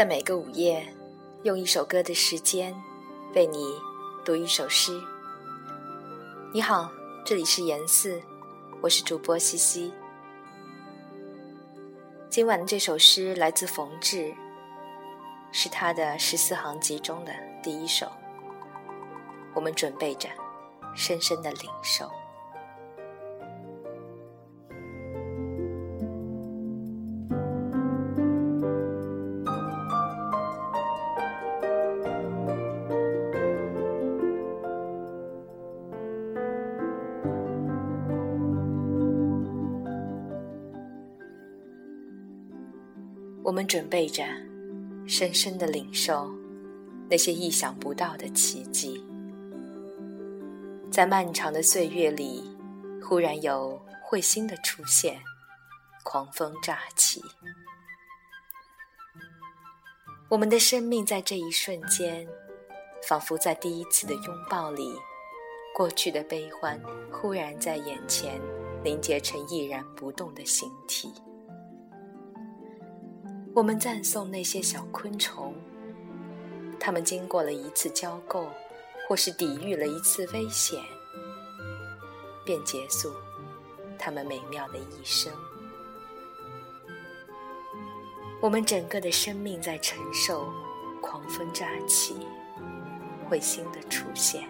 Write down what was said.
在每个午夜，用一首歌的时间，为你读一首诗。你好，这里是严四，我是主播西西。今晚的这首诗来自冯至，是他的十四行集中的第一首。我们准备着，深深的领受。我们准备着，深深的领受那些意想不到的奇迹。在漫长的岁月里，忽然有彗星的出现，狂风乍起。我们的生命在这一瞬间，仿佛在第一次的拥抱里，过去的悲欢忽然在眼前凝结成毅然不动的形体。我们赞颂那些小昆虫，它们经过了一次交媾，或是抵御了一次危险，便结束它们美妙的一生。我们整个的生命在承受狂风乍起、彗星的出现。